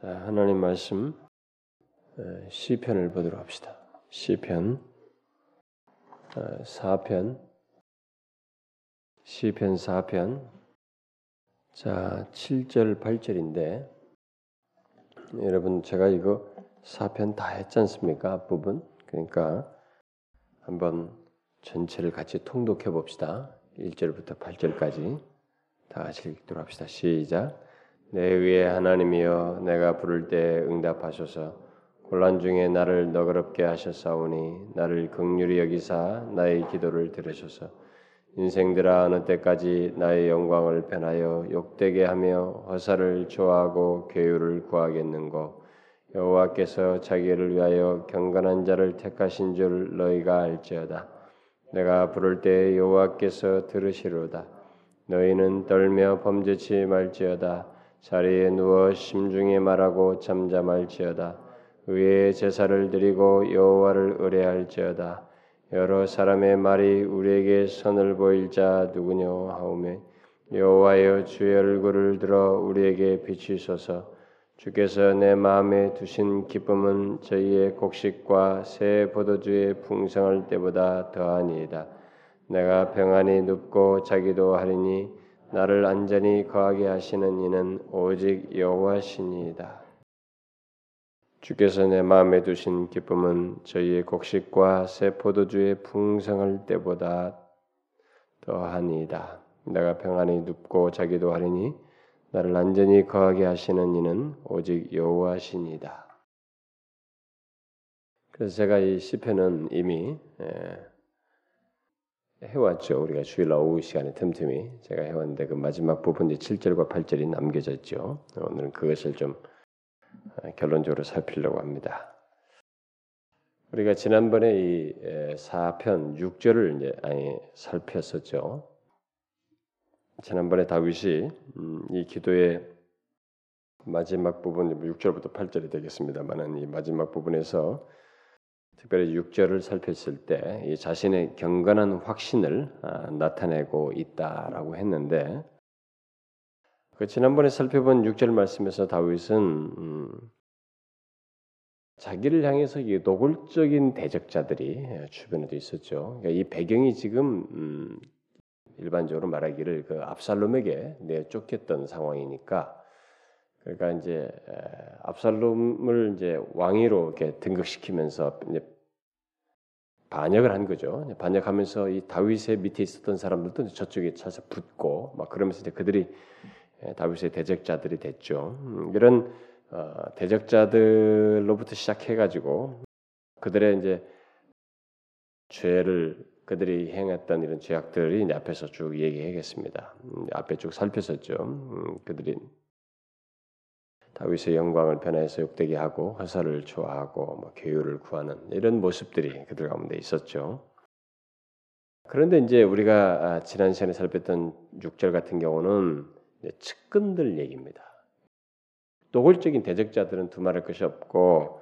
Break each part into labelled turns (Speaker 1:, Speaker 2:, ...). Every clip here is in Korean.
Speaker 1: 자, 하나님 말씀 시편을 보도록 합시다. 시편 4편 시편 4편 자, 7절 8절인데 여러분 제가 이거 4편 다 했지 않습니까? 앞부분. 그러니까 한번 전체를 같이 통독해 봅시다. 1절부터 8절까지 다 같이 읽도록 합시다. 시작. 내 위에 하나님이여 내가 부를 때 응답하소서. 곤란 중에 나를 너그럽게 하셨사오니 나를 극률히 여기사 나의 기도를 들으소서. 인생들아 어느 때까지 나의 영광을 변하여 욕되게 하며 허사를 좋아하고 괴유를 구하겠는고? 여호와께서 자기를 위하여 경건한 자를 택하신 줄 너희가 알지어다. 내가 부를 때 여호와께서 들으시로다. 너희는 떨며 범죄치 말지어다 자리에 누워 심중에 말하고 잠잠할지어다. 의의 제사를 드리고 여호와를 의뢰할지어다. 여러 사람의 말이 우리에게 선을 보일 자 누구뇨 하오매. 여호와여 주의 얼굴을 들어 우리에게 비추소서 주께서 내 마음에 두신 기쁨은 저희의 곡식과 새 포도주의 풍성할 때보다 더하니이다. 내가 평안히 눕고 자기도 하리니 나를 안전히 거하게 하시는 이는 오직 여호와시니이다. 주께서 내 마음에 두신 기쁨은 저희의 곡식과 새 포도주의 풍성할 때보다 더하니이다. 내가 평안히 눕고 자기도 하리니 나를 안전히 거하게 하시는 이는 오직 여호와시니이다. 그래서 제가 이 시편은 이미 해왔죠. 우리가 주일 오후 시간에 틈틈이 제가 해왔는데 그 마지막 부분 이제 7절과 8절이 남겨져 있죠. 오늘은 그것을 좀 어, 결론적으로 살피려고 합니다. 우리가 지난번에 이 4편 6절을 이제 아니 살폈었죠. 지난번에 다윗이 음, 이 기도의 마지막 부분 6절부터 8절이 되겠습니다만은 이 마지막 부분에서 특별히 6절을 살폈을 때 자신의 경건한 확신을 아, 나타내고 있다라고 했는데 그 지난번에 살펴본 6절 말씀에서 다윗은 음, 자기를 향해서 이 노골적인 대적자들이 주변에도 있었죠. 그러니까 이 배경이 지금 음, 일반적으로 말하기를 그 압살롬에게 내쫓겼던 상황이니까 그러니까 이제 압살롬을 이제 왕위로 이렇게 등극시키면서 이제 반역을 한 거죠. 반역하면서 이 다윗의 밑에 있었던 사람들도 저쪽에 차서 붙고 막 그러면서 이제 그들이 다윗의 대적자들이 됐죠. 음, 이런 어, 대적자들로부터 시작해가지고 그들의 이제 죄를 그들이 행했던 이런 죄악들이 앞에서 쭉 얘기하겠습니다. 음, 앞에 쭉 살폈었죠. 음, 그들이 다윗의 영광을 변해서 욕되게 하고 화살을 좋아하고 뭐 교유를 구하는 이런 모습들이 그들 가운데 있었죠. 그런데 이제 우리가 아, 지난 시간에 살폈던 6절 같은 경우는 측근들 얘기입니다. 노골적인 대적자들은 두말할 것이 없고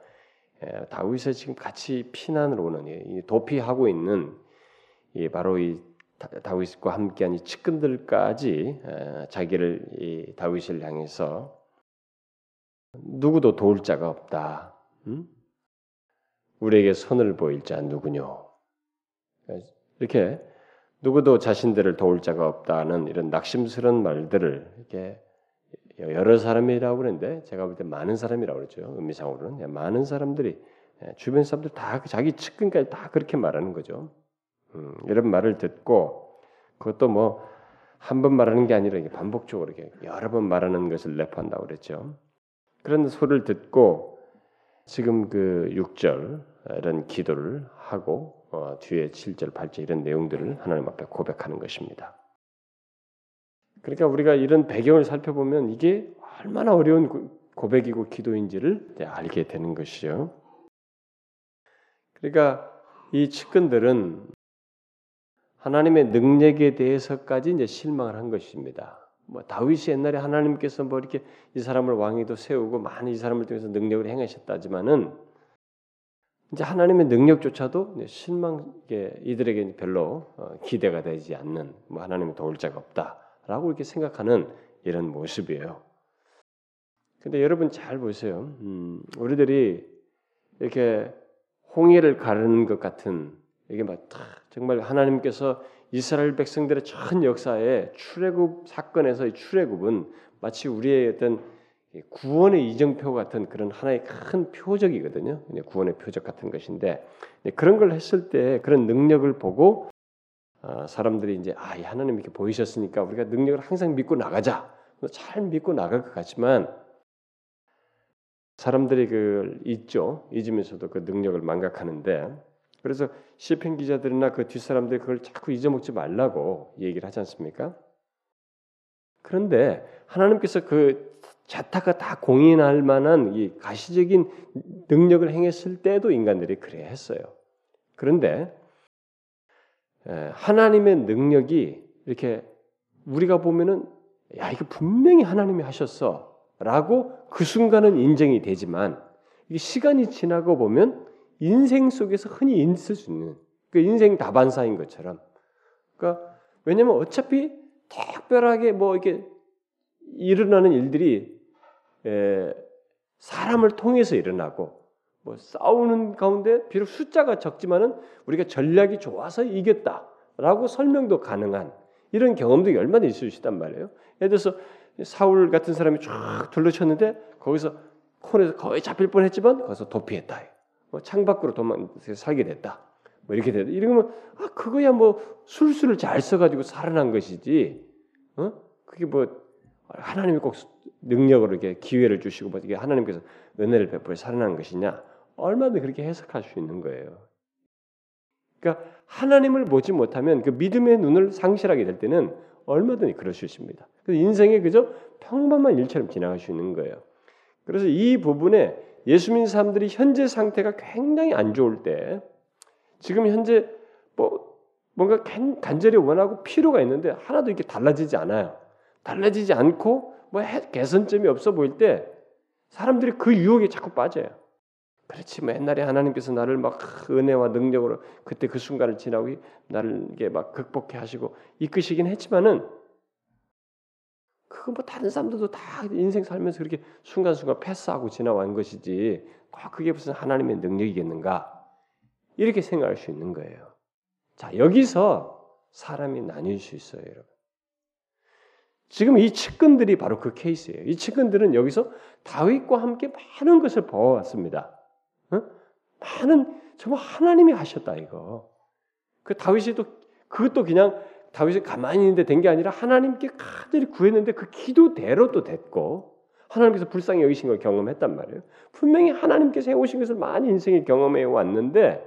Speaker 1: 예, 다윗의 지금 같이 피난을 오는 도피하고 있는 바로 이 다윗과 함께한 이 측근들까지 자기를 다윗을 향해서 누구도 도울 자가 없다. 음? 우리에게 손을 보일 자 누구뇨? 이렇게 누구도 자신들을 도울 자가 없다는 이런 낙심스러운 말들을 이렇게 여러 사람이라고 그러는데 제가 볼 때 많은 사람이라고 그러죠. 의미상으로는 예, 많은 사람들이 예, 주변 사람들 다 자기 측근까지 다 그렇게 말하는 거죠. 음, 이런 말을 듣고 그것도 뭐 한 번 말하는 게 아니라 반복적으로 이렇게 여러 번 말하는 것을 내포한다고 그랬죠. 그런 소리를 듣고 지금 그 6절 이런 기도를 하고 어, 뒤에 7절, 8절 이런 내용들을 하나님 앞에 고백하는 것입니다. 그러니까 우리가 이런 배경을 살펴보면 이게 얼마나 어려운 고백이고 기도인지를 알게 되는 것이죠. 그러니까 이 측근들은 하나님의 능력에 대해서까지 이제 실망을 한 것입니다. 뭐 다윗이 옛날에 하나님께서 뭐 이렇게 이 사람을 왕위도 세우고 많은 이 사람을 통해서 능력을 행하셨다지만은 이제 하나님의 능력조차도 실망게 이들에게 별로 어, 기대가 되지 않는 뭐 하나님의 도울 자가 없다라고 이렇게 생각하는 이런 모습이에요. 근데 여러분 잘 보세요. 음, 우리들이 이렇게 홍해를 가르는 것 같은 이게 막 정말 하나님께서 이스라엘 백성들의 전 역사에 출애굽 사건에서의 출애굽은 마치 우리의 어떤 구원의 이정표 같은 그런 하나의 큰 표적이거든요. 구원의 표적 같은 것인데 그런 걸 했을 때 그런 능력을 보고 아, 사람들이 이제 아, 하나님 이렇게 보이셨으니까 우리가 능력을 항상 믿고 나가자. 잘 믿고 나갈 것 같지만 사람들이 그 잊죠. 잊으면서도 그 능력을 망각하는데 그래서 시편 기자들이나 그 뒷사람들이 그걸 자꾸 잊어먹지 말라고 얘기를 하지 않습니까? 그런데 하나님께서 그 자타가 다 공인할 만한 이 가시적인 능력을 행했을 때도 인간들이 그래 했어요. 그런데 하나님의 능력이 이렇게 우리가 보면은 야 이거 분명히 하나님이 하셨어라고 그 순간은 인정이 되지만 이게 시간이 지나고 보면 인생 속에서 흔히 있을 수 있는 그 인생 다반사인 것처럼 그러니까 왜냐하면 어차피 특별하게 뭐 이렇게 일어나는 일들이 에, 사람을 통해서 일어나고 뭐 싸우는 가운데 비록 숫자가 적지만은 우리가 전략이 좋아서 이겼다라고 설명도 가능한 이런 경험도 얼마나 있을 수 있단 말이에요. 예를 들어서 사울 같은 사람이 쫙 둘러쳤는데 거기서 콘에서 거의 잡힐 뻔했지만 거기서 도피했다. 뭐 창밖으로 도망 살게 됐다. 뭐 이렇게 됐다. 이러면 아 그거야 뭐 술수를 잘 써가지고 살아난 것이지. 어? 그게 뭐 하나님이 꼭 능력으로 이렇게 기회를 주시고 뭐 이게 하나님께서 은혜를 베풀어 살아난 것이냐? 얼마든지 그렇게 해석할 수 있는 거예요. 그러니까 하나님을 보지 못하면 그 믿음의 눈을 상실하게 될 때는 얼마든지 그럴 수 있습니다. 인생에 그저 평범한 일처럼 지나갈 수 있는 거예요. 그래서 이 부분에 예수 믿는 사람들이 현재 상태가 굉장히 안 좋을 때 지금 현재 뭐 뭔가 간절히 원하고 필요가 있는데 하나도 이렇게 달라지지 않아요. 달라지지 않고 뭐 개선점이 없어 보일 때 사람들이 그 유혹에 자꾸 빠져요. 그렇지 뭐 옛날에 하나님께서 나를 막 은혜와 능력으로 그때 그 순간을 지나고 나를 이게 막 극복해 하시고 이끄시긴 했지만은 그거 뭐 다른 사람들도 다 인생 살면서 그렇게 순간순간 패스하고 지나간 것이지 꼭 그게 무슨 하나님의 능력이겠는가 이렇게 생각할 수 있는 거예요. 자 여기서 사람이 나뉠 수 있어요, 여러분. 지금 이 측근들이 바로 그 케이스예요. 이 측근들은 여기서 다윗과 함께 많은 것을 보아왔습니다. 어? 많은 정말 하나님이 하셨다 이거. 그 다윗이 또 그것도 그냥 다윗이 가만히 있는데 된 게 아니라 하나님께 가들이 구했는데 그 기도대로 또 됐고 하나님께서 불쌍히 여기신 걸 경험했단 말이에요. 분명히 하나님께서 해오신 것을 많이 인생에 경험해 왔는데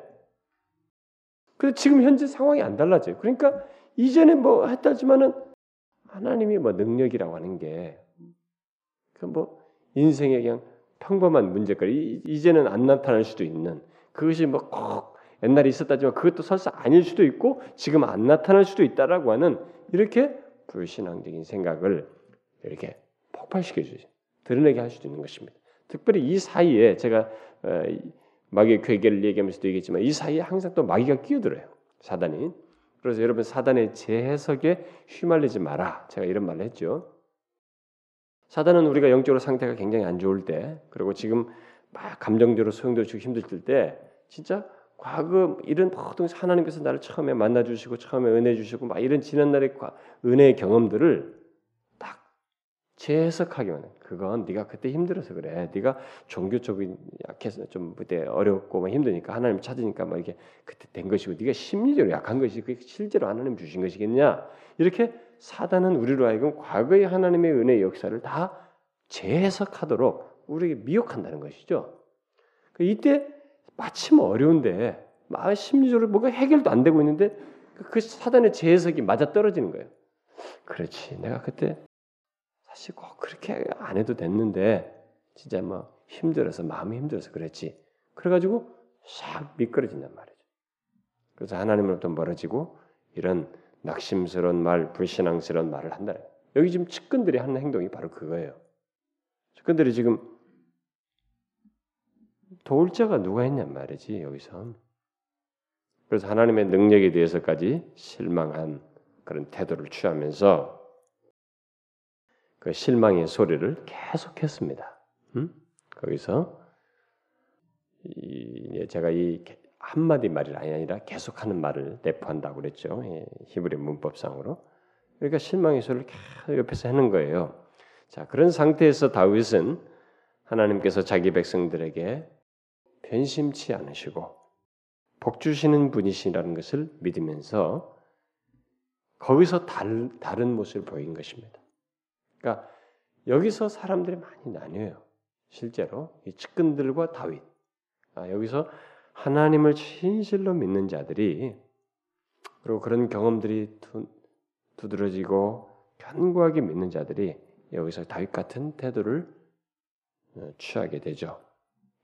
Speaker 1: 그래 지금 현재 상황이 안 달라져요. 그러니까 이전에 뭐 했다지만은 하나님이 뭐 능력이라고 하는 게 그 뭐 인생의 그냥 평범한 문제거리 이제는 안 나타날 수도 있는 그것이 뭐 꼭 옛날에 있었다지만 그것도 설사 아닐 수도 있고 지금 안 나타날 수도 있다라고 하는 이렇게 불신앙적인 생각을 이렇게 폭발시켜 주죠. 드러내게 할 수도 있는 것입니다. 특별히 이 사이에 제가 어, 마귀의 괴계를 얘기하면서도 얘기했지만 이 사이에 항상 또 마귀가 끼어들어요. 사단이. 그래서 여러분 사단의 재해석에 휘말리지 마라. 제가 이런 말을 했죠. 사단은 우리가 영적으로 상태가 굉장히 안 좋을 때, 그리고 지금 막 감정적으로 소용돌이 주고 힘들 때, 진짜 과거 이런 모든 하나님께서 나를 처음에 만나 주시고 처음에 은혜 주시고 막 이런 지난 날의 은혜의 경험들을 딱 재해석하기만 해. 그건 네가 그때 힘들어서 그래. 네가 종교적인 약해서 좀 그때 어렵고 막 힘드니까 하나님 찾으니까 막 이게 그때 된 것이고 네가 심리적으로 약한 것이 그게 실제로 하나님 주신 것이겠냐? 이렇게 사단은 우리로 하여금 과거의 하나님의 은혜 역사를 다 재해석하도록 우리에게 미혹한다는 것이죠. 그 이때 마침 어려운데 마 심리적으로 뭐가 해결도 안 되고 있는데 그 사단의 재해석이 맞아 떨어지는 거예요. 그렇지. 내가 그때 사실 꼭 그렇게 안 해도 됐는데 진짜 뭐 힘들어서 마음이 힘들어서 그랬지. 그래가지고 싹 미끄러진단 말이죠. 그래서 하나님으로부터 멀어지고 이런 낙심스러운 말, 불신앙스러운 말을 한다. 여기 지금 측근들이 하는 행동이 바로 그거예요. 측근들이 지금 도울 자가 누가 있냔 말이지 여기서. 그래서 하나님의 능력에 대해서까지 실망한 그런 태도를 취하면서 그 실망의 소리를 계속했습니다. 음? 거기서 이, 제가 이 한마디 말이 아니라 계속하는 말을 내포한다고 그랬죠. 예, 히브리 문법상으로. 그러니까 실망의 소리를 계속 옆에서 하는 거예요. 자 그런 상태에서 다윗은 하나님께서 자기 백성들에게 변심치 않으시고 복 주시는 분이시라는 것을 믿으면서 거기서 달, 다른 모습을 보인 것입니다. 그러니까 여기서 사람들이 많이 나뉘어요. 실제로 이 측근들과 다윗. 아, 여기서 하나님을 진실로 믿는 자들이 그리고 그런 경험들이 두, 두드러지고 견고하게 믿는 자들이 여기서 다윗 같은 태도를 어, 취하게 되죠.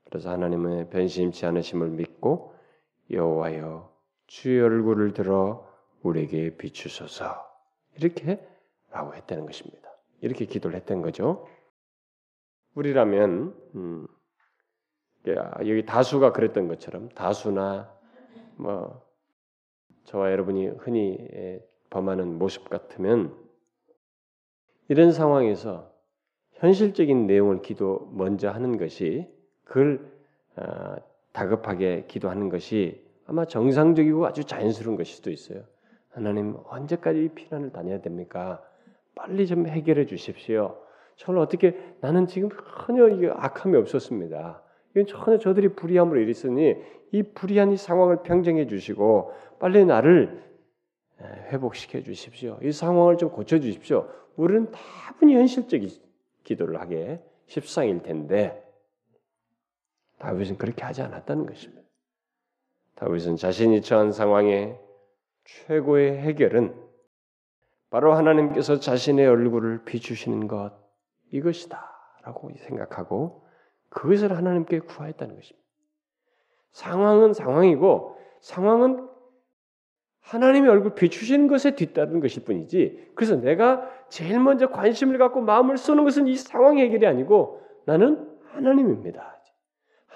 Speaker 1: 그래서 하나님의 변심치 않으심을 믿고 여호와여 주의 얼굴을 들어 우리에게 비추소서 이렇게 라고 했다는 것입니다. 이렇게 기도를 했던 거죠. 우리라면 음, 여기 다수가 그랬던 것처럼 다수나 뭐 저와 여러분이 흔히 범하는 모습 같으면 이런 상황에서 현실적인 내용을 기도 먼저 하는 것이 그걸 어, 다급하게 기도하는 것이 아마 정상적이고 아주 자연스러운 것일 수도 있어요. 하나님 언제까지 피난을 다녀야 됩니까? 빨리 좀 해결해 주십시오. 저를 어떻게 나는 지금 전혀 이게 악함이 없었습니다. 이건 전혀 저들이 불의함으로 일었으니 이 불의한 이 상황을 평정해 주시고 빨리 나를 회복시켜 주십시오. 이 상황을 좀 고쳐 주십시오. 우리는 다분히 현실적인 기도를 하게 십상일 텐데 다윗은 그렇게 하지 않았다는 것입니다. 다윗은 자신이 처한 상황에 최고의 해결은 바로 하나님께서 자신의 얼굴을 비추시는 것 이것이다라고 생각하고 그것을 하나님께 구하였다는 것입니다. 상황은 상황이고 상황은 하나님의 얼굴 비추시는 것에 뒤따른 것일 뿐이지. 그래서 내가 제일 먼저 관심을 갖고 마음을 쏘는 것은 이 상황 해결이 아니고 나는 하나님입니다.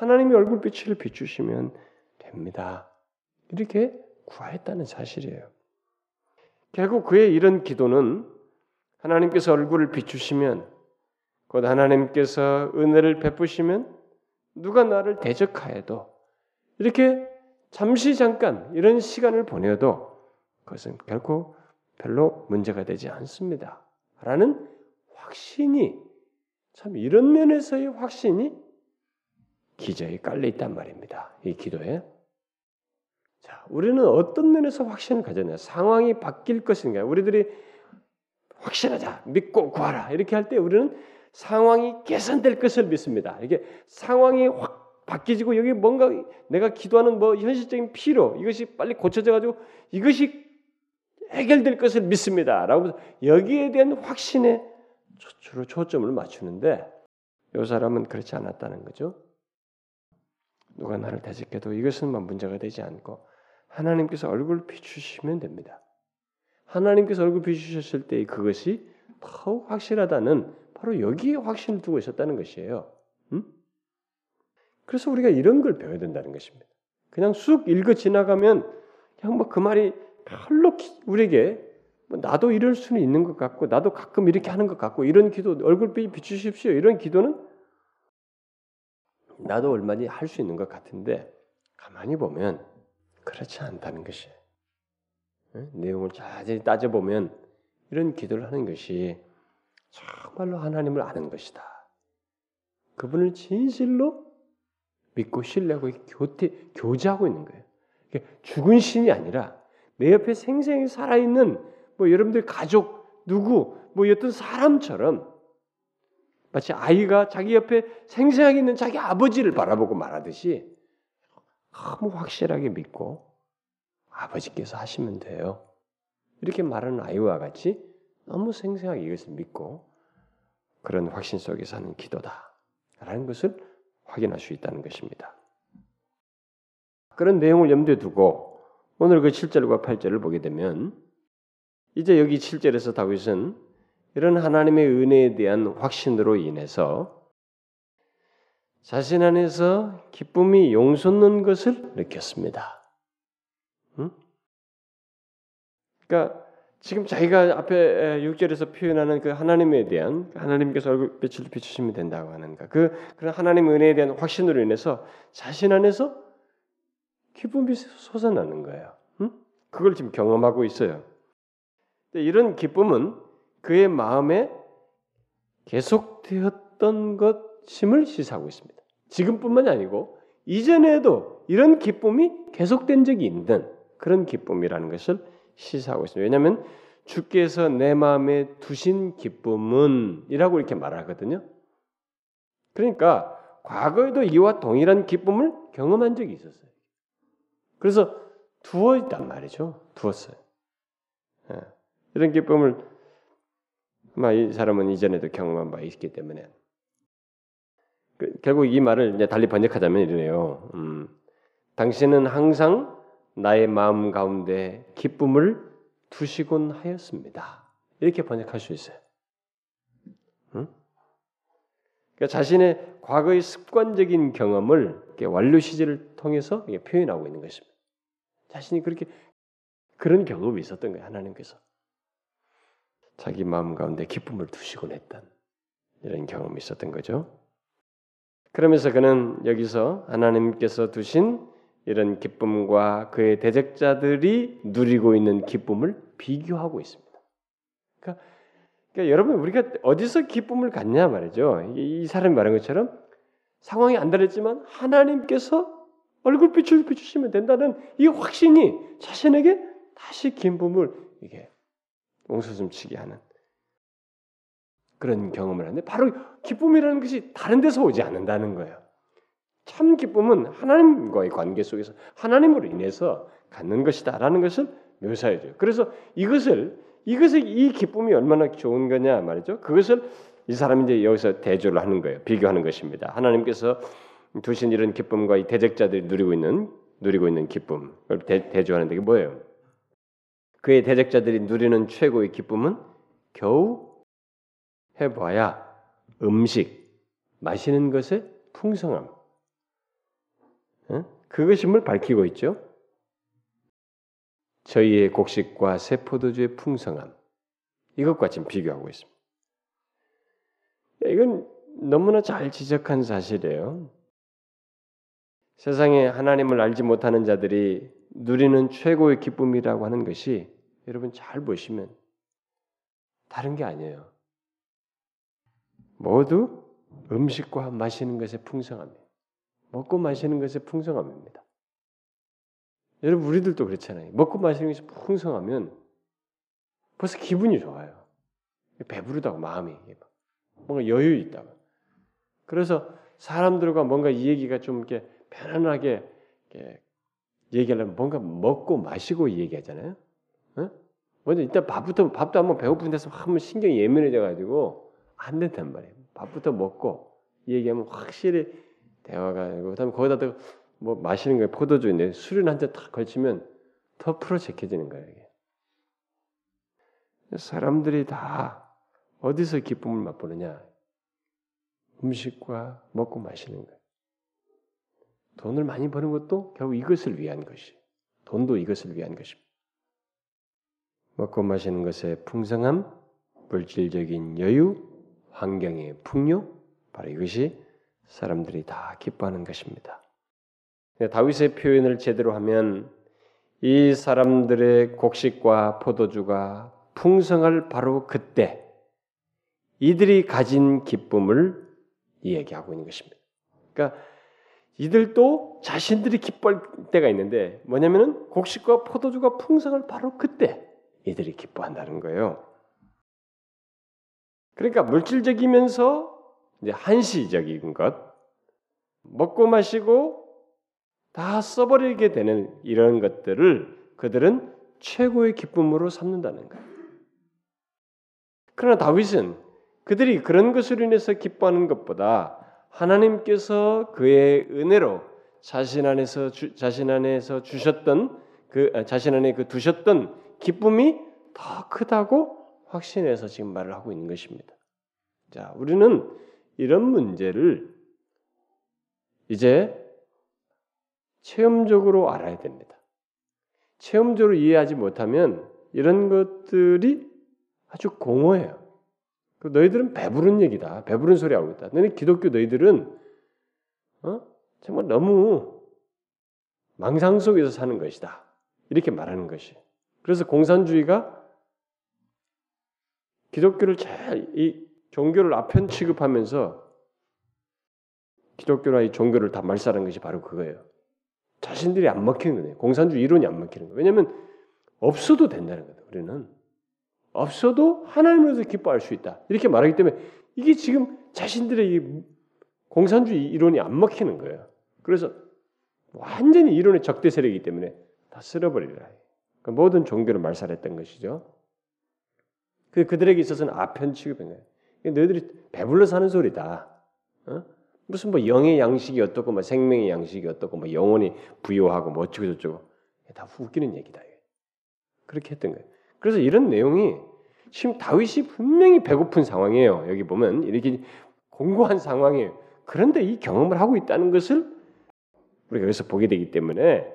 Speaker 1: 하나님의 얼굴 빛을 비추시면 됩니다. 이렇게 구하였다는 사실이에요. 결국 그의 이런 기도는 하나님께서 얼굴을 비추시면 곧 하나님께서 은혜를 베푸시면 누가 나를 대적하여도 이렇게 잠시 잠깐 이런 시간을 보내도 그것은 결코 별로 문제가 되지 않습니다. 라는 확신이 참 이런 면에서의 확신이 기저에 깔려 있단 말입니다. 이 기도에. 자, 우리는 어떤 면에서 확신을 가졌냐? 상황이 바뀔 것인가? 우리들이 확신하자, 믿고 구하라 이렇게 할 때 우리는 상황이 개선될 것을 믿습니다. 이게 상황이 확 바뀌지고 여기 뭔가 내가 기도하는 뭐 현실적인 필요 이것이 빨리 고쳐져 가지고 이것이 해결될 것을 믿습니다라고 여기에 대한 확신에 주로 초점을 맞추는데 이 사람은 그렇지 않았다는 거죠. 누가 나를 대적해도 이것은 문제가 되지 않고 하나님께서 얼굴 비추시면 됩니다. 하나님께서 얼굴 비추셨을 때 그것이 더욱 확실하다는 바로 여기에 확신을 두고 있었다는 것이에요. 음? 그래서 우리가 이런 걸 배워야 된다는 것입니다. 그냥 쑥 읽어 지나가면 그냥 뭐 그 말이 별로 우리에게 뭐 나도 이럴 수는 있는 것 같고 나도 가끔 이렇게 하는 것 같고 이런 기도 얼굴빛 비추십시오 이런 기도는 나도 얼마니 할 수 있는 것 같은데 가만히 보면 그렇지 않다는 것이에요. 내용을 자세히 따져보면 이런 기도를 하는 것이 정말로 하나님을 아는 것이다. 그분을 진실로 믿고 신뢰하고 교태, 교제하고 있는 거예요. 죽은 신이 아니라 내 옆에 생생히 살아있는 뭐 여러분들 가족 누구 뭐 어떤 사람처럼 마치 아이가 자기 옆에 생생하게 있는 자기 아버지를 바라보고 말하듯이 너무 확실하게 믿고 아버지께서 하시면 돼요. 이렇게 말하는 아이와 같이 너무 생생하게 이것을 믿고 그런 확신 속에서 하는 기도다 라는 것을 확인할 수 있다는 것입니다. 그런 내용을 염두에 두고 오늘 그 7절과 8절을 보게 되면 이제 여기 7절에서 다윗은 이런 하나님의 은혜에 대한 확신으로 인해서 자신 안에서 기쁨이 용솟는 것을 느꼈습니다. 응? 그러니까 지금 자기가 앞에 6절에서 표현하는 그 하나님에 대한 하나님께서 얼굴 빛을 비추시면 된다고 하는 가 그, 그런 하나님 은혜에 대한 확신으로 인해서 자신 안에서 기쁨이 솟아나는 거예요. 응? 그걸 지금 경험하고 있어요. 이런 기쁨은 그의 마음에 계속되었던 것임을 시사하고 있습니다. 지금뿐만이 아니고 이전에도 이런 기쁨이 계속된 적이 있는 그런 기쁨이라는 것을 시사하고 있습니다. 왜냐하면 주께서 내 마음에 두신 기쁨은 이라고 이렇게 말하거든요. 그러니까 과거에도 이와 동일한 기쁨을 경험한 적이 있었어요. 그래서 두어 있단 말이죠. 두었어요. 예. 이런 기쁨을 이 사람은 이전에도 경험한 바 있기 때문에 그, 결국 이 말을 이제 달리 번역하자면 이러네요. 음, 당신은 항상 나의 마음 가운데 기쁨을 두시곤 하였습니다. 이렇게 번역할 수 있어요. 응? 그러니까 자신의 과거의 습관적인 경험을 완료 시제를 통해서 표현하고 있는 것입니다. 자신이 그렇게 그런 경험이 있었던 거예요. 하나님께서 자기 마음 가운데 기쁨을 두시곤 했던 이런 경험이 있었던 거죠. 그러면서 그는 여기서 하나님께서 두신 이런 기쁨과 그의 대적자들이 누리고 있는 기쁨을 비교하고 있습니다. 그러니까, 그러니까 여러분 우리가 어디서 기쁨을 갖냐 말이죠. 이 사람이 말한 것처럼 상황이 안 다르지만 하나님께서 얼굴빛을 비추시면 된다는 이 확신이 자신에게 다시 기쁨을 이게 옹수숨치게 하는 그런 경험을 하는데 바로 기쁨이라는 것이 다른 데서 오지 않는다는 거예요. 참 기쁨은 하나님과의 관계 속에서 하나님으로 인해서 갖는 것이다라는 것을 묘사해 줘요. 그래서 이것을 이것을 이 기쁨이 얼마나 좋은 거냐 말이죠. 그것을 이 사람이 이제 여기서 대조를 하는 거예요. 비교하는 것입니다. 하나님께서 두신 이런 기쁨과 이 대적자들이 누리고 있는 누리고 있는 기쁨을 대, 대조하는 게 뭐예요? 그의 대적자들이 누리는 최고의 기쁨은 겨우 해봐야 음식 마시는 것의 풍성함 그것임을 밝히고 있죠. 저희의 곡식과 새 포도주의 풍성함 이것과 지금 비교하고 있습니다. 이건 너무나 잘 지적한 사실이에요. 세상에 하나님을 알지 못하는 자들이 누리는 최고의 기쁨이라고 하는 것이 여러분 잘 보시면 다른 게 아니에요. 모두 음식과 마시는 것의 풍성함이에요. 먹고 마시는 것의 풍성함입니다. 여러분 우리들도 그렇잖아요. 먹고 마시는 것이 풍성하면 벌써 기분이 좋아요. 배부르다고 마음이 뭔가 여유 있다고. 그래서 사람들과 뭔가 이 얘기가 좀 이렇게 편안하게 이렇게 얘기하려면 뭔가 먹고 마시고 얘기하잖아요. 어? 먼저 일단 밥부터 밥도 한번 배고픈 데서 한번 신경이 예민해져 가지고 안 된단 말이에요. 밥부터 먹고 얘기하면 확실히 대화가 되고 그다음에 거기다 뭐 마시는 거에 포도주인데 술을 한잔 탁 걸치면 더 프로젝해지는 거예요. 이게. 사람들이 다 어디서 기쁨을 맛보느냐? 음식과 먹고 마시는 거예요. 돈을 많이 버는 것도 결국 이것을 위한 것이. 돈도 이것을 위한 것입니다. 먹고 마시는 것의 풍성함, 물질적인 여유, 환경의 풍요, 바로 이것이 사람들이 다 기뻐하는 것입니다. 다윗의 표현을 제대로 하면 이 사람들의 곡식과 포도주가 풍성할 바로 그때 이들이 가진 기쁨을 이야기하고 있는 것입니다. 그러니까 이들도 자신들이 기뻐할 때가 있는데 뭐냐면은 곡식과 포도주가 풍성할 바로 그때 이들이 기뻐한다는 거예요. 그러니까 물질적이면서 이제 한시적인 것, 먹고 마시고 다 써버리게 되는 이런 것들을 그들은 최고의 기쁨으로 삼는다는 거예요. 그러나 다윗은 그들이 그런 것으로 인해서 기뻐하는 것보다 하나님께서 그의 은혜로 자신 안에서 주, 자신 안에서 주셨던 그 아, 자신 안에 그 두셨던 기쁨이 더 크다고 확신해서 지금 말을 하고 있는 것입니다. 자, 우리는 이런 문제를 이제 체험적으로 알아야 됩니다. 체험적으로 이해하지 못하면 이런 것들이 아주 공허해요. 그 너희들은 배부른 얘기다. 배부른 소리 하고 있다. 너희 기독교 너희들은 어? 정말 너무 망상 속에서 사는 것이다. 이렇게 말하는 것이. 그래서 공산주의가 기독교를 잘 이 종교를 아편 취급하면서 기독교나 이 종교를 다 말살한 것이 바로 그거예요. 자신들이 안 먹히는 거예요. 공산주의 이론이 안 먹히는 거예요. 왜냐하면 없어도 된다는 거예요. 우리는 없어도 하나님으로서 기뻐할 수 있다. 이렇게 말하기 때문에 이게 지금 자신들의 이 공산주의 이론이 안 먹히는 거예요. 그래서 완전히 이론의 적대 세력이기 때문에 다 쓸어버리라. 그러니까 모든 종교를 말살했던 것이죠. 그 그들에게 있어서는 아편 취급인 거예요. 너희들이 배불러 사는 소리다. 어? 무슨 뭐 영의 양식이 어떻고 뭐 생명의 양식이 어떻고 뭐 영혼이 부여하고 뭐 어쩌고 저쩌고 다 웃기는 얘기다. 그렇게 했던 거예요. 그래서 이런 내용이 지금 다윗이 분명히 배고픈 상황이에요. 여기 보면 이렇게 공고한 상황이에요. 그런데 이 경험을 하고 있다는 것을 우리가 여기서 보게 되기 때문에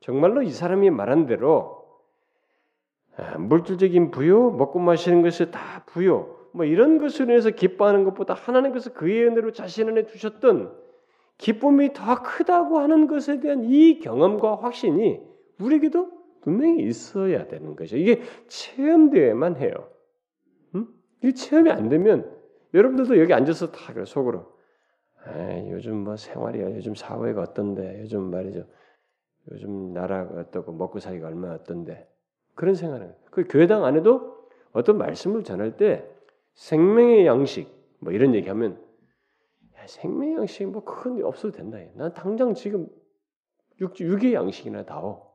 Speaker 1: 정말로 이 사람이 말한 대로 아, 물질적인 부요, 먹고 마시는 것이 다 부요, 뭐 이런 것으로 인해서 기뻐하는 것보다 하나님께서 그의 은혜로 자신 안에 두셨던 기쁨이 더 크다고 하는 것에 대한 이 경험과 확신이 우리에게도 분명히 있어야 되는 거죠. 이게 체험되어야만 해요. 음? 이 체험이 안 되면 여러분들도 여기 앉아서 다 그래 속으로 아, 요즘 뭐 생활이야, 요즘 사회가 어떤데, 요즘 말이죠, 요즘 나라가 어떻고 먹고 살기가 얼마나 어떤데 그런 생각을 그 교회당 안에도 어떤 말씀을 전할 때 생명의 양식 뭐 이런 얘기하면 야, 생명의 양식 뭐큰 없어도 된다. 난 당장 지금 육, 육의 양식이나 다오.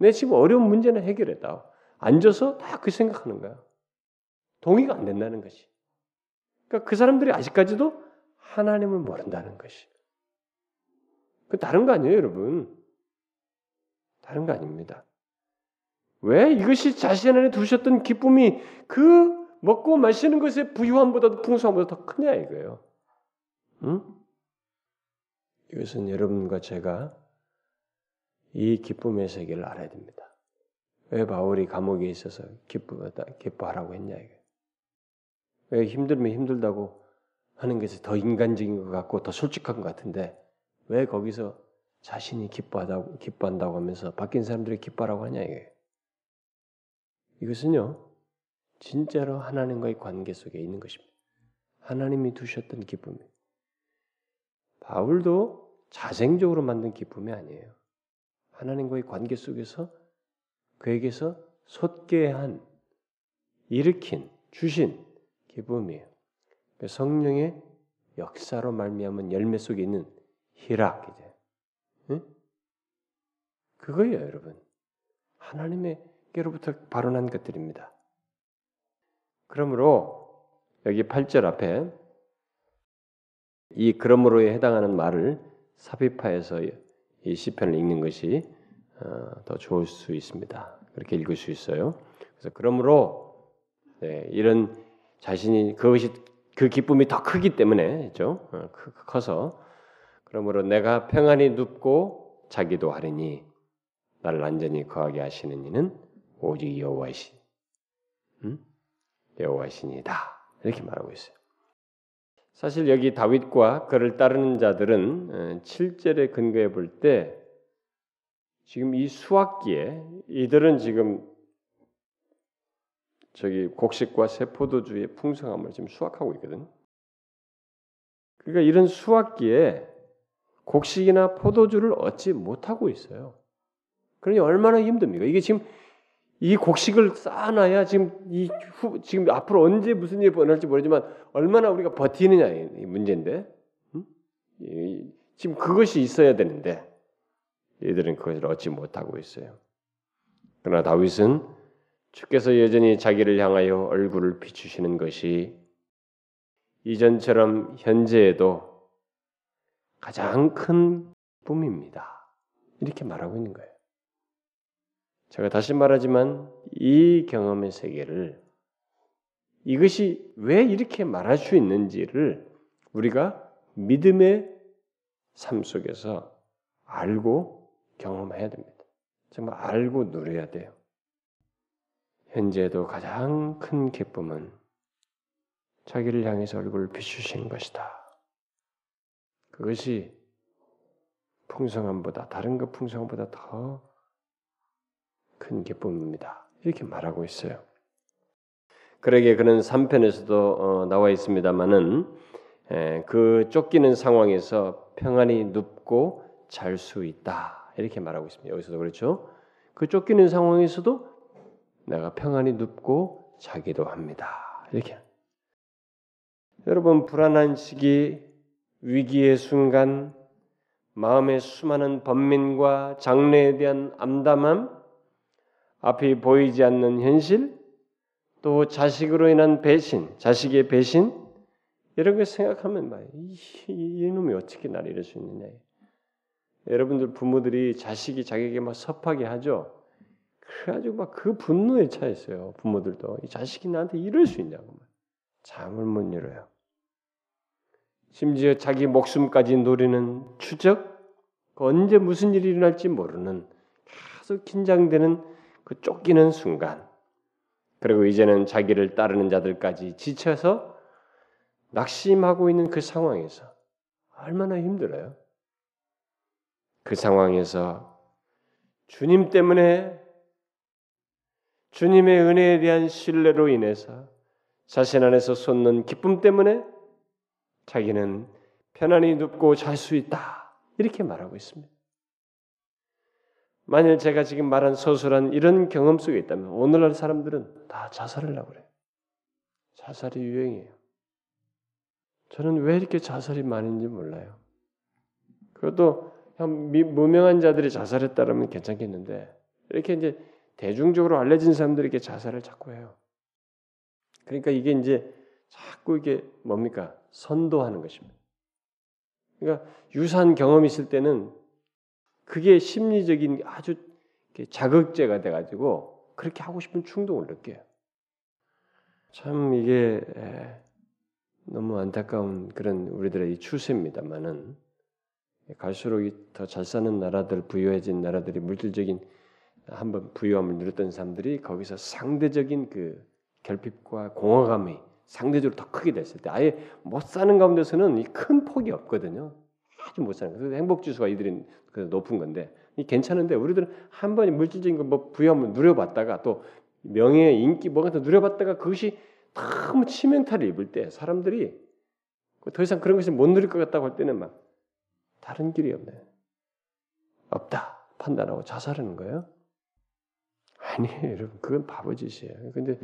Speaker 1: 내 지금 어려운 문제는 해결했다. 앉아서 다 그 생각하는 거야. 동의가 안 된다는 것이. 그러니까 그 사람들이 아직까지도 하나님을 모른다는 것이. 그 다른 거 아니에요, 여러분. 다른 거 아닙니다. 왜 이것이 자신 안에 두셨던 기쁨이 그 먹고 마시는 것의 부유함보다도 풍성함보다 더 크냐 이거예요. 응? 이것은 여러분과 제가 이 기쁨의 세계를 알아야 됩니다. 왜 바울이 감옥에 있어서 기쁘다, 기뻐하라고 했냐 이게. 왜 힘들면 힘들다고 하는 것이 더 인간적인 것 같고 더 솔직한 것 같은데 왜 거기서 자신이 기뻐하다고 기뻐한다고 하면서 바뀐 사람들이 기뻐하라고 하냐 이게. 이것은요 진짜로 하나님과의 관계 속에 있는 것입니다. 하나님이 두셨던 기쁨이. 바울도 자생적으로 만든 기쁨이 아니에요. 하나님과의 관계 속에서 그에게서 솟게한 일으킨 주신 기쁨이에요. 그 성령의 역사로 말미암은 열매 속에 있는 희락 이제 응? 그거예요, 여러분. 하나님의께로부터 발언한 것들입니다. 그러므로 여기 8절 앞에 이 그러므로에 해당하는 말을 삽입하여서 이 시편을 읽는 것이 어, 더 좋을 수 있습니다. 그렇게 읽을 수 있어요. 그래서 그러므로 네, 이런 자신이 그것이 그 기쁨이 더 크기 때문에 있죠. 어, 커서 그러므로 내가 평안히 눕고 자기도 하리니 나를 안전히 거하게 하시는 이는 오직 여호와이시. 음? 여호와시니다. 이렇게 말하고 있어요. 사실 여기 다윗과 그를 따르는 자들은 7절에 어, 근거해 볼 때 지금 이 수확기에 이들은 지금 저기 곡식과 세포도주의 풍성함을 지금 수확하고 있거든. 그러니까 이런 수확기에 곡식이나 포도주를 얻지 못하고 있어요. 그러니 얼마나 힘듭니까? 이게 지금 이 곡식을 쌓아놔야 지금 이 후, 지금 앞으로 언제 무슨 일이 벌어질지 모르지만 얼마나 우리가 버티느냐 이 문제인데 음? 이, 지금 그것이 있어야 되는데 얘들은 그것을 얻지 못하고 있어요. 그러나 다윗은 주께서 여전히 자기를 향하여 얼굴을 비추시는 것이 이전처럼 현재에도 가장 큰 꿈입니다. 이렇게 말하고 있는 거예요. 제가 다시 말하지만 이 경험의 세계를 이것이 왜 이렇게 말할 수 있는지를 우리가 믿음의 삶 속에서 알고 경험해야 됩니다. 정말 알고 누려야 돼요. 현재도 가장 큰 기쁨은 자기를 향해서 얼굴을 비추시는 것이다. 그것이 풍성함보다 다른 것 풍성함보다 더 큰 기쁨입니다. 이렇게 말하고 있어요. 그러게 그는 3편에서도 어, 나와 있습니다만은 그 쫓기는 상황에서 평안히 눕고 잘 수 있다 이렇게 말하고 있습니다. 여기서도 그렇죠. 그 쫓기는 상황에서도 내가 평안히 눕고 자기도 합니다. 이렇게 여러분 불안한 시기 위기의 순간 마음의 수많은 번민과 장래에 대한 암담함 앞이 보이지 않는 현실 또 자식으로 인한 배신 자식의 배신 이런 걸 생각하면 막 이, 이놈이 어떻게 나를 이럴 수 있느냐. 여러분들 부모들이 자식이 자기에게 막 섭하게 하죠. 그래가지고 막 그 분노에 차 있어요 부모들도. 이 자식이 나한테 이럴 수 있냐고 잠을 못 이뤄요. 심지어 자기 목숨까지 노리는 추적, 그 언제 무슨 일이 일어날지 모르는 계속 긴장되는 그 쫓기는 순간, 그리고 이제는 자기를 따르는 자들까지 지쳐서 낙심하고 있는 그 상황에서 얼마나 힘들어요. 그 상황에서 주님 때문에 주님의 은혜에 대한 신뢰로 인해서 자신 안에서 솟는 기쁨 때문에 자기는 편안히 눕고 잘 수 있다. 이렇게 말하고 있습니다. 만일 제가 지금 말한 소설한 이런 경험 속에 있다면 오늘날 사람들은 다 자살을 하고 그래요. 자살이 유행이에요. 저는 왜 이렇게 자살이 많은지 몰라요. 그것도 무명한 자들이 자살했다면 괜찮겠는데 이렇게 이제 대중적으로 알려진 사람들이 이렇게 자살을 자꾸 해요. 그러니까 이게 이제 자꾸 이게 뭡니까? 선도하는 것입니다. 그러니까 유사한 경험이 있을 때는 그게 심리적인 아주 자극제가 돼가지고 그렇게 하고 싶은 충동을 느껴요. 참 이게 너무 안타까운 그런 우리들의 추세입니다만은 갈수록 더 잘 사는 나라들, 부유해진 나라들이 물질적인 한번 부유함을 누렸던 사람들이 거기서 상대적인 그 결핍과 공허감이 상대적으로 더 크게 됐을 때 아예 못 사는 가운데서는 이 큰 폭이 없거든요. 아주 못 사는 거예요. 행복 지수가 이들이 높은 건데 이 괜찮은데 우리들은 한 번에 물질적인 거뭐 부여함을 누려봤다가 또 명예, 인기 뭐 같은 누려봤다가 그것이 너무 치명타를 입을 때 사람들이 더 이상 그런 것을 못 누릴 것 같다고 할 때는 막 다른 길이 없네. 없다 판단하고 자살하는 거예요. 아니 여러분 그건 바보짓이에요. 근데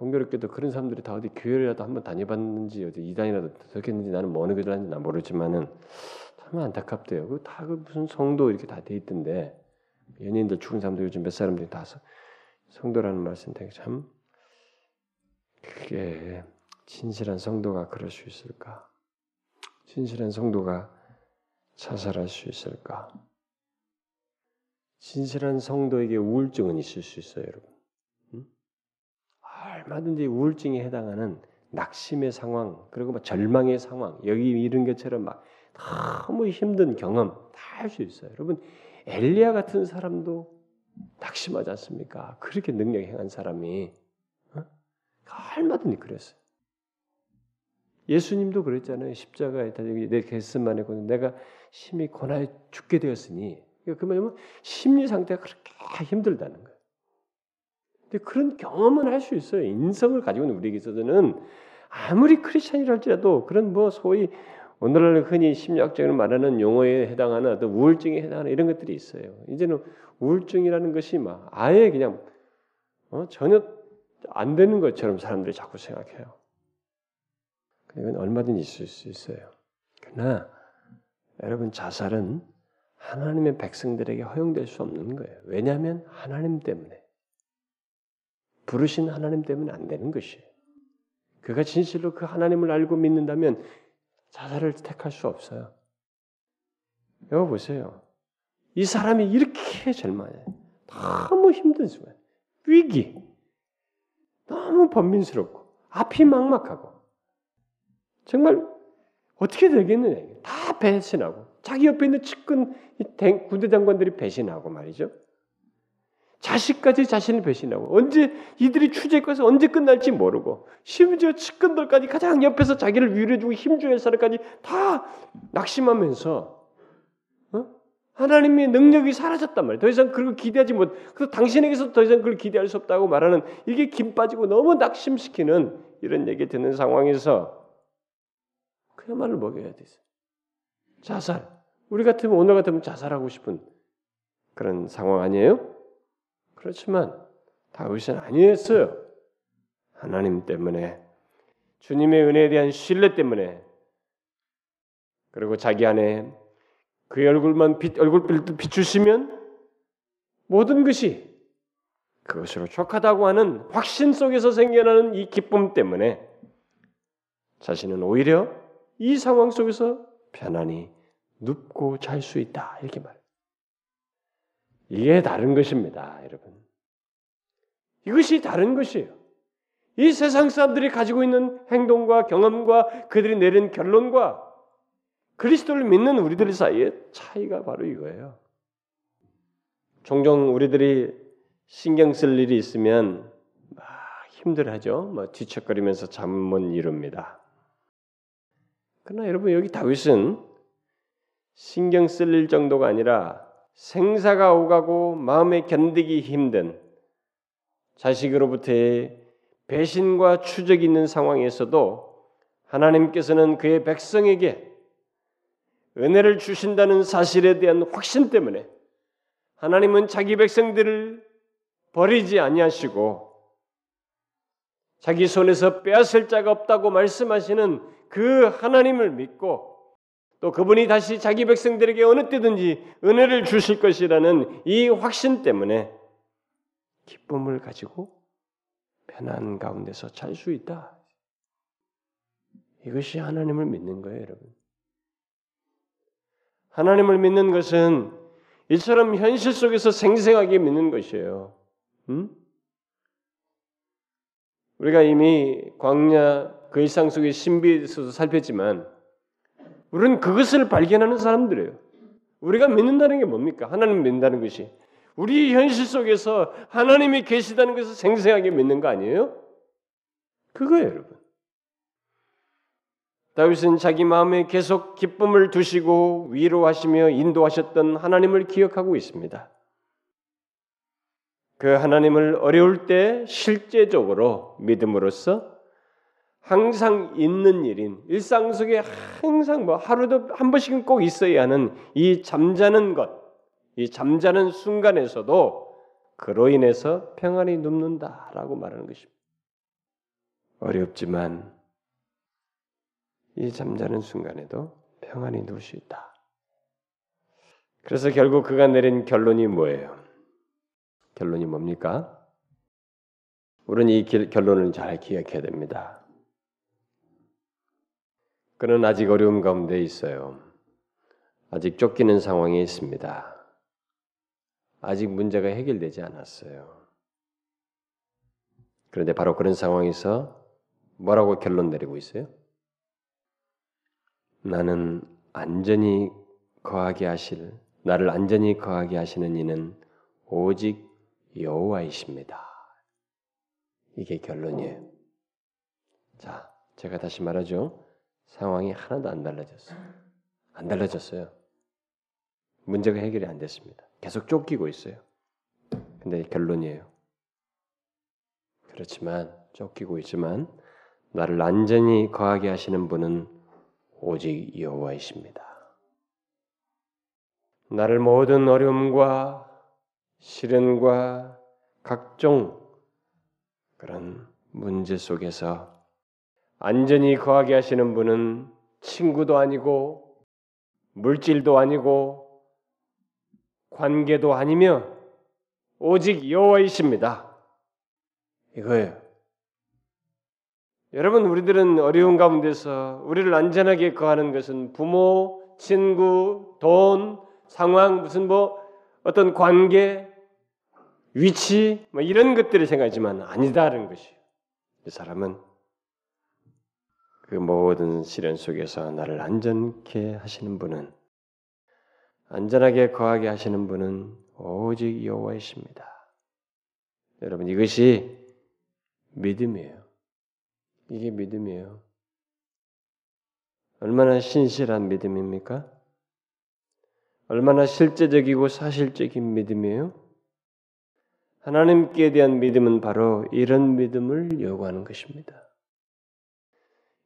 Speaker 1: 공교롭게도 그런 사람들이 다 어디 교회라도 한번 다녀봤는지 어디 이단이라도 들었겠는지 나는 뭐 어느 교회 다는지 난 모르지만은 참 안타깝대요. 그다 그 무슨 성도 이렇게 다 돼 있던데 연예인들 죽은 사람도 요즘 몇 사람들이 다 성도라는 말씀 되게 참 그게 진실한 성도가 그럴 수 있을까? 진실한 성도가 자살할 수 있을까? 진실한 성도에게 우울증은 있을 수 있어요, 여러분. 얼마든지 우울증에 해당하는 낙심의 상황 그리고 막 절망의 상황 여기 이런 것처럼 막 너무 힘든 경험 다 할 수 있어요. 여러분 엘리야 같은 사람도 낙심하지 않습니까? 그렇게 능력 행한 사람이 어? 얼마든지 그랬어요. 예수님도 그랬잖아요. 십자가에 내 개슴만에 고 내가 심히 고나에 죽게 되었으니 그 말이면 심리 상태가 그렇게 힘들다는 거예요. 근데 그런 경험은 할 수 있어요. 인성을 가지고 있는 우리에게 있어서는 아무리 크리스천이랄지라도 그런 뭐 소위 오늘날 흔히 심리학적으로 말하는 용어에 해당하는 어떤 우울증에 해당하는 이런 것들이 있어요. 이제는 우울증이라는 것이 막 아예 그냥 어? 전혀 안 되는 것처럼 사람들이 자꾸 생각해요. 이건 얼마든지 있을 수 있어요. 그러나 여러분 자살은 하나님의 백성들에게 허용될 수 없는 거예요. 왜냐하면 하나님 때문에 부르신 하나님 때문에 안 되는 것이에요. 그가 진실로 그 하나님을 알고 믿는다면 자살을 택할 수 없어요. 여기 보세요. 이 사람이 이렇게 절망해. 너무 힘든 순간. 위기. 너무 번민스럽고 앞이 막막하고 정말 어떻게 되겠느냐. 다 배신하고 자기 옆에 있는 측근 군대 장관들이 배신하고 말이죠. 자식까지 자신을 배신하고 언제 이들이 추제해서 언제 끝날지 모르고 심지어 측근들까지 가장 옆에서 자기를 위로해주고 힘주는 사람까지 다 낙심하면서 어? 하나님의 능력이 사라졌단 말이에요. 더 이상 그걸 기대하지 못. 그 당신에게서 더 이상 그걸 기대할 수 없다고 말하는 이게 김 빠지고 너무 낙심시키는 이런 얘기 듣는 상황에서 그야말로 먹여야 되죠. 자살. 우리 같으면 오늘 같으면 자살하고 싶은 그런 상황 아니에요? 그렇지만 다윗은 아니었어요. 하나님 때문에 주님의 은혜에 대한 신뢰 때문에 그리고 자기 안에 그의 얼굴만 빛, 얼굴빛을 비추시면 모든 것이 그것으로 족하다고 하는 확신 속에서 생겨나는 이 기쁨 때문에 자신은 오히려 이 상황 속에서 편안히 눕고 잘 수 있다 이렇게 말. 이게 다른 것입니다, 여러분. 이것이 다른 것이에요. 이 세상 사람들이 가지고 있는 행동과 경험과 그들이 내린 결론과 그리스도를 믿는 우리들 사이의 차이가 바로 이거예요. 종종 우리들이 신경 쓸 일이 있으면 막 힘들하죠. 뭐 뒤척거리면서 잠 못 이룹니다. 그러나 여러분 여기 다윗은 신경 쓸 일 정도가 아니라 생사가 오가고 마음에 견디기 힘든 자식으로부터의 배신과 추적이 있는 상황에서도 하나님께서는 그의 백성에게 은혜를 주신다는 사실에 대한 확신 때문에 하나님은 자기 백성들을 버리지 아니하시고 자기 손에서 빼앗을 자가 없다고 말씀하시는 그 하나님을 믿고 또 그분이 다시 자기 백성들에게 어느 때든지 은혜를 주실 것이라는 이 확신 때문에 기쁨을 가지고 편안 가운데서 잘 수 있다. 이것이 하나님을 믿는 거예요, 여러분. 하나님을 믿는 것은 이처럼 현실 속에서 생생하게 믿는 것이에요. 음? 우리가 이미 광야 그 일상 속의 신비에서도 살폈지만 우리는 그것을 발견하는 사람들이에요. 우리가 믿는다는 게 뭡니까? 하나님 믿는다는 것이 우리 현실 속에서 하나님이 계시다는 것을 생생하게 믿는 거 아니에요? 그거예요, 여러분. 다윗은 자기 마음에 계속 기쁨을 두시고 위로하시며 인도하셨던 하나님을 기억하고 있습니다. 그 하나님을 어려울 때 실제적으로 믿음으로써 항상 있는 일인 일상 속에 항상 뭐 하루도 한 번씩은 꼭 있어야 하는 이 잠자는 것, 이 잠자는 순간에서도 그로 인해서 평안이 눕는다라고 말하는 것입니다. 어렵지만 이 잠자는 순간에도 평안이 누울 수 있다. 그래서 결국 그가 내린 결론이 뭐예요? 결론이 뭡니까? 우리는 이 결론을 잘 기억해야 됩니다. 그는 아직 어려움 가운데 있어요. 아직 쫓기는 상황에 있습니다. 아직 문제가 해결되지 않았어요. 그런데 바로 그런 상황에서 뭐라고 결론 내리고 있어요? 나는 안전히 거하게 하실 나를 안전히 거하게 하시는 이는 오직 여호와이십니다. 이게 결론이에요. 자, 제가 다시 말하죠. 상황이 하나도 안 달라졌어요. 안 달라졌어요. 문제가 해결이 안 됐습니다. 계속 쫓기고 있어요. 근데 결론이에요. 그렇지만 쫓기고 있지만 나를 안전히 거하게 하시는 분은 오직 여호와이십니다. 나를 모든 어려움과 시련과 각종 그런 문제 속에서 안전히 거하게 하시는 분은 친구도 아니고 물질도 아니고 관계도 아니며 오직 여호와이십니다. 이거예요. 여러분 우리들은 어려운 가운데서 우리를 안전하게 거하는 것은 부모, 친구, 돈, 상황 무슨 뭐 어떤 관계, 위치 뭐 이런 것들을 생각하지만 아니다는 것이에요. 이 사람은 그 모든 시련 속에서 나를 안전케 하시는 분은 안전하게 거하게 하시는 분은 오직 여호와이십니다. 여러분 이것이 믿음이에요. 이게 믿음이에요. 얼마나 신실한 믿음입니까? 얼마나 실제적이고 사실적인 믿음이에요? 하나님께 대한 믿음은 바로 이런 믿음을 요구하는 것입니다.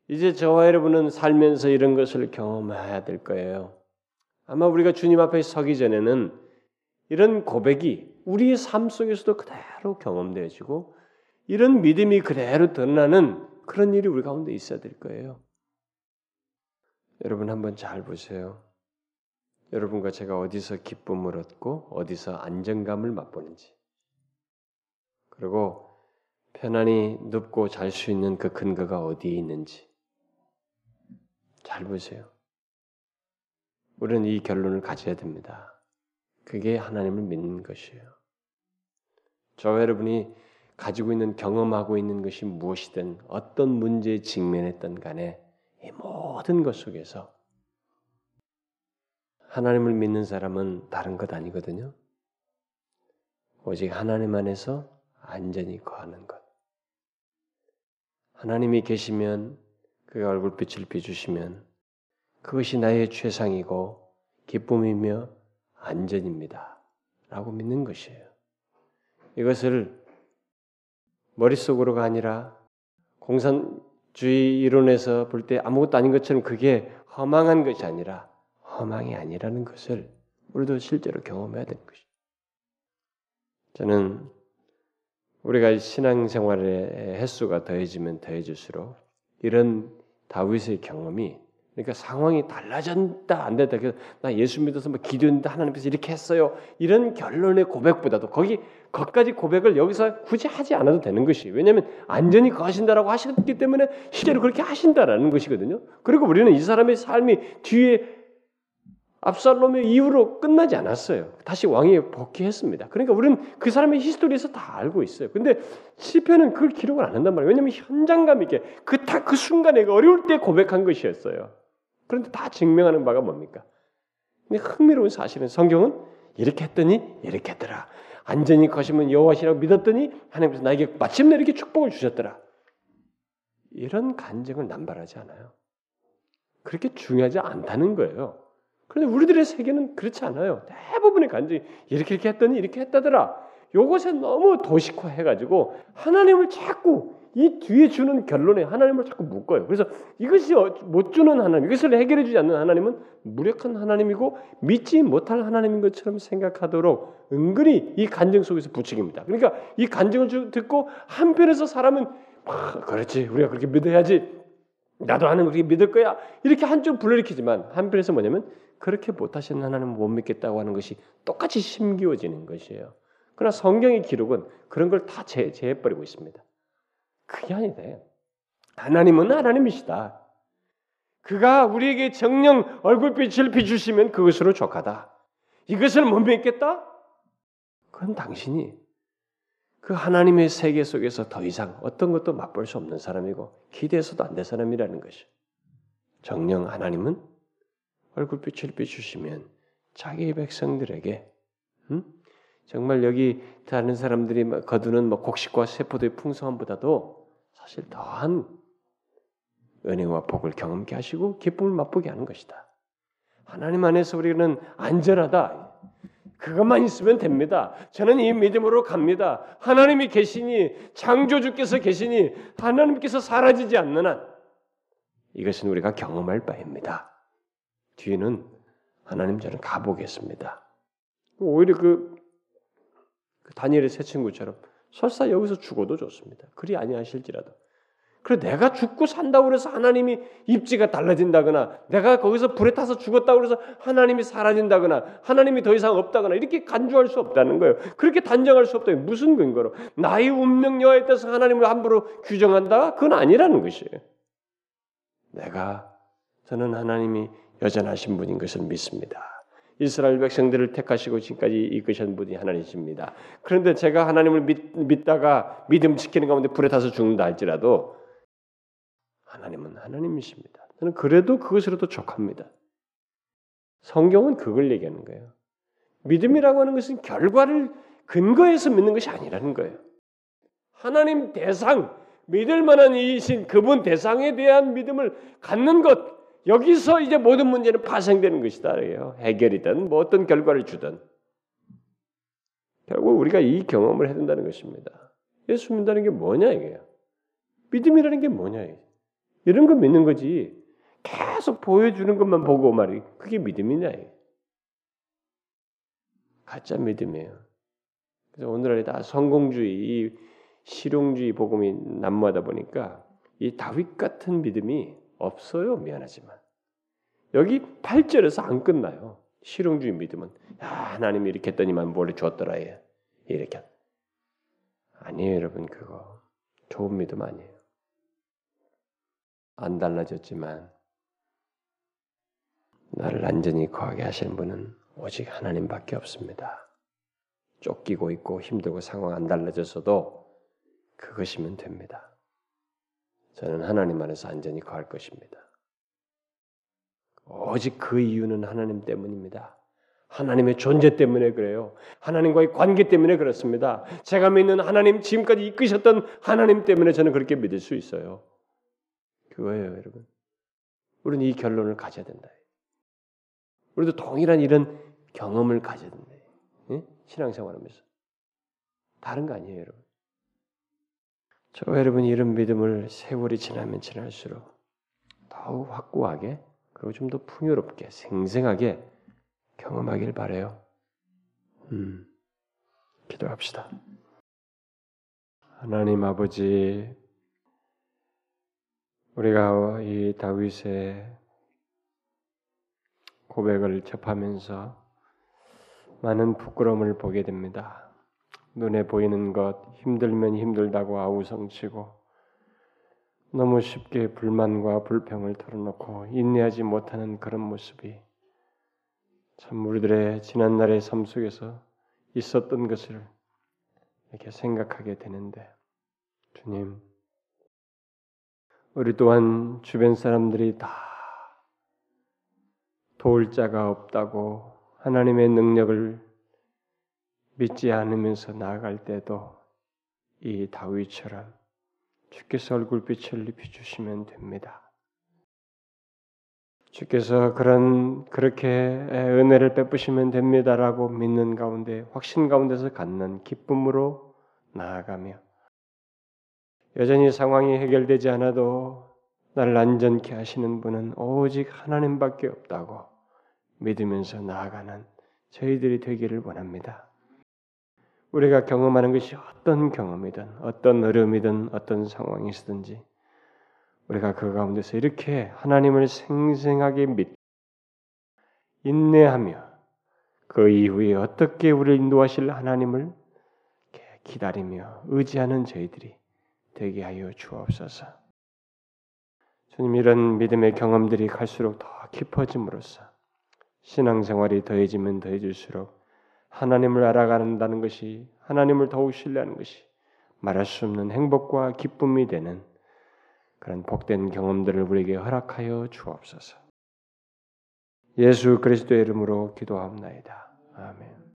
Speaker 1: 이제 저와 여러분은 살면서 이런 것을 경험해야 될 거예요. 아마 우리가 주님 앞에 서기 전에는 이런 고백이 우리의 삶 속에서도 그대로 경험되어지고 이런 믿음이 그대로 드러나는 그런 일이 우리 가운데 있어야 될 거예요. 여러분 한번 잘 보세요. 여러분과 제가 어디서 기쁨을 얻고 어디서 안정감을 맛보는지 그리고 편안히 눕고 잘 수 있는 그 근거가 어디에 있는지 잘 보세요. 우리는 이 결론을 가져야 됩니다. 그게 하나님을 믿는 것이에요. 저 여러분이 가지고 있는 경험하고 있는 것이 무엇이든 어떤 문제에 직면했던 간에 이 모든 것 속에서 하나님을 믿는 사람은 다른 것 아니거든요. 오직 하나님 안에서 안전히 거하는 것. 하나님이 계시면 그가 얼굴빛을 비주시면 그것이 나의 최상이고 기쁨이며 안전입니다. 라고 믿는 것이에요. 이것을 머릿속으로가 아니라 공산주의 이론에서 볼 때 아무것도 아닌 것처럼 그게 허망한 것이 아니라 허망이 아니라는 것을 우리도 실제로 경험해야 되는 것이죠. 저는 우리가 신앙생활의 횟수가 더해지면 더해질수록 이런 다윗의 경험이 그러니까 상황이 달라졌다 안 됐다. 그래서 나 예수 믿어서 뭐 기도했는데 하나님께서 이렇게 했어요. 이런 결론의 고백보다도 거기 거까지 고백을 여기서 굳이 하지 않아도 되는 것이 왜냐하면 안전히 거하신다라고 하셨기 때문에 실제로 그렇게 하신다라는 것이거든요. 그리고 우리는 이 사람의 삶이 뒤에 압살롬의 이후로 끝나지 않았어요. 다시 왕이 복귀했습니다. 그러니까 우리는 그 사람의 히스토리에서 다 알고 있어요. 근데 시편은 그걸 기록을 안 한단 말이에요. 왜냐하면 현장감 있게 그다그 그 순간에 그 어려울 때 고백한 것이었어요. 그런데 다 증명하는 바가 뭡니까? 근데 흥미로운 사실은 성경은 이렇게 했더니 이렇게 했더라. 안전히 거시면 여호와시라고 믿었더니 하나님께서 나에게 마침내 이렇게 축복을 주셨더라. 이런 간증을 남발하지 않아요. 그렇게 중요하지 않다는 거예요. 그런데 우리들의 세계는 그렇지 않아요. 대부분의 간증이 이렇게 이렇게 했더니 이렇게 했다더라. 요것에 너무 도식화해가지고 하나님을 자꾸 이 뒤에 주는 결론에 하나님을 자꾸 묶어요. 그래서 이것이 어, 못 주는 하나님, 이것을 해결해 주지 않는 하나님은 무력한 하나님이고 믿지 못할 하나님인 것처럼 생각하도록 은근히 이 간증 속에서 부추깁니다. 그러니까 이 간증을 듣고 한편에서 사람은 아, 그렇지 우리가 그렇게 믿어야지 나도 하나님 그렇게 믿을 거야 이렇게 한쪽 불러일으키지만 한편에서 뭐냐면 그렇게 못하시는 하나님은 못 믿겠다고 하는 것이 똑같이 심기워지는 것이에요. 그러나 성경의 기록은 그런 걸 다 제해버리고 있습니다. 그게 아니다. 하나님은 하나님이시다. 그가 우리에게 정령 얼굴빛을 비주시면 그것으로 족하다. 이것을 못 믿겠다? 그건 당신이 그 하나님의 세계 속에서 더 이상 어떤 것도 맛볼 수 없는 사람이고 기대해서도 안 될 사람이라는 것이. 정령 하나님은 얼굴빛을 비추시면 자기 백성들에게 음? 정말 여기 다른 사람들이 거두는 뭐 곡식과 세포도의 풍성함보다도 사실 더한 은혜와 복을 경험케 하시고 기쁨을 맛보게 하는 것이다. 하나님 안에서 우리는 안전하다. 그것만 있으면 됩니다. 저는 이 믿음으로 갑니다. 하나님이 계시니 창조주께서 계시니 하나님께서 사라지지 않는 한 이것은 우리가 경험할 바입니다. 뒤는 하나님 저는 가보겠습니다. 오히려 그, 그 다니엘의 새 친구처럼 설사 여기서 죽어도 좋습니다. 그리 아니하실지라도. 그래 내가 죽고 산다고 그래서 하나님이 입지가 달라진다거나 내가 거기서 불에 타서 죽었다고 그래서 하나님이 사라진다거나 하나님이 더 이상 없다거나 이렇게 간주할 수 없다는 거예요. 그렇게 단정할 수 없다. 무슨 근거로? 나의 운명 여하에 따라서 하나님을 함부로 규정한다? 그건 아니라는 것이에요. 내가 저는 하나님이 여전하신 분인 것을 믿습니다. 이스라엘 백성들을 택하시고 지금까지 이끄신 분이 하나님이십니다. 그런데 제가 하나님을 믿, 다가 믿음 지키는 가운데 불에 타서 죽는다 할지라도 하나님은 하나님이십니다. 저는 그래도 그것으로도 족합니다. 성경은 그걸 얘기하는 거예요. 믿음이라고 하는 것은 결과를 근거해서 믿는 것이 아니라는 거예요. 하나님 대상, 믿을 만한 이신 그분 대상에 대한 믿음을 갖는 것 여기서 이제 모든 문제는 파생되는 것이다. 해결이든 뭐 어떤 결과를 주든 결국 우리가 이 경험을 해야 된다는 것입니다. 예수 믿는다는 게 뭐냐 이게요. 믿음이라는 게 뭐냐 이게. 이런 거 믿는 거지. 계속 보여주는 것만 보고 말이 그게 믿음이냐 이게. 가짜 믿음이에요. 그래서 오늘날에 다 성공주의, 실용주의 복음이 난무하다 보니까 이 다윗 같은 믿음이 없어요. 미안하지만 여기 8절에서 안 끝나요. 실용주의 믿음은 야, 하나님이 이렇게 했더니만 뭘 줬더라 얘. 이렇게 아니에요, 여러분 그거 좋은 믿음 아니에요. 안 달라졌지만 나를 안전히 거하게 하시는 분은 오직 하나님밖에 없습니다. 쫓기고 있고 힘들고 상황 안 달라졌어도 그것이면 됩니다. 저는 하나님 안에서 안전히 거할 것입니다. 오직 그 이유는 하나님 때문입니다. 하나님의 존재 때문에 그래요. 하나님과의 관계 때문에 그렇습니다. 제가 믿는 하나님 지금까지 이끄셨던 하나님 때문에 저는 그렇게 믿을 수 있어요. 그거예요, 여러분. 우리는 이 결론을 가져야 된다. 우리도 동일한 이런 경험을 가져야 된다. 예? 신앙생활하면서 다른 거 아니에요, 여러분. 저 여러분 이런 믿음을 세월이 지나면 지날수록 더욱 확고하게 그리고 좀 더 풍요롭게 생생하게 경험하길 바래요. 음, 기도합시다. 하나님 아버지, 우리가 이 다윗의 고백을 접하면서 많은 부끄러움을 보게 됩니다. 눈에 보이는 것, 힘들면 힘들다고 아우성치고 너무 쉽게 불만과 불평을 털어놓고 인내하지 못하는 그런 모습이 참 우리들의 지난날의 삶 속에서 있었던 것을 이렇게 생각하게 되는데 주님 우리 또한 주변 사람들이 다 도울 자가 없다고 하나님의 능력을 믿지 않으면서 나아갈 때도 이 다윗처럼 주께서 얼굴빛을 입혀주시면 됩니다. 주께서 그런 그렇게 은혜를 베푸시면 됩니다라고 믿는 가운데 확신 가운데서 갖는 기쁨으로 나아가며 여전히 상황이 해결되지 않아도 나를 안전케 하시는 분은 오직 하나님밖에 없다고 믿으면서 나아가는 저희들이 되기를 원합니다. 우리가 경험하는 것이 어떤 경험이든 어떤 어려움이든 어떤 상황이든지 우리가 그 가운데서 이렇게 하나님을 생생하게 믿 인내하며 그 이후에 어떻게 우리를 인도하실 하나님을 기다리며 의지하는 저희들이 되게 하여 주옵소서. 주님 이런 믿음의 경험들이 갈수록 더 깊어짐으로써 신앙생활이 더해지면 더해질수록 하나님을 알아간다는 것이 하나님을 더욱 신뢰하는 것이 말할 수 없는 행복과 기쁨이 되는 그런 복된 경험들을 우리에게 허락하여 주옵소서. 예수 그리스도의 이름으로 기도합나이다. 아멘.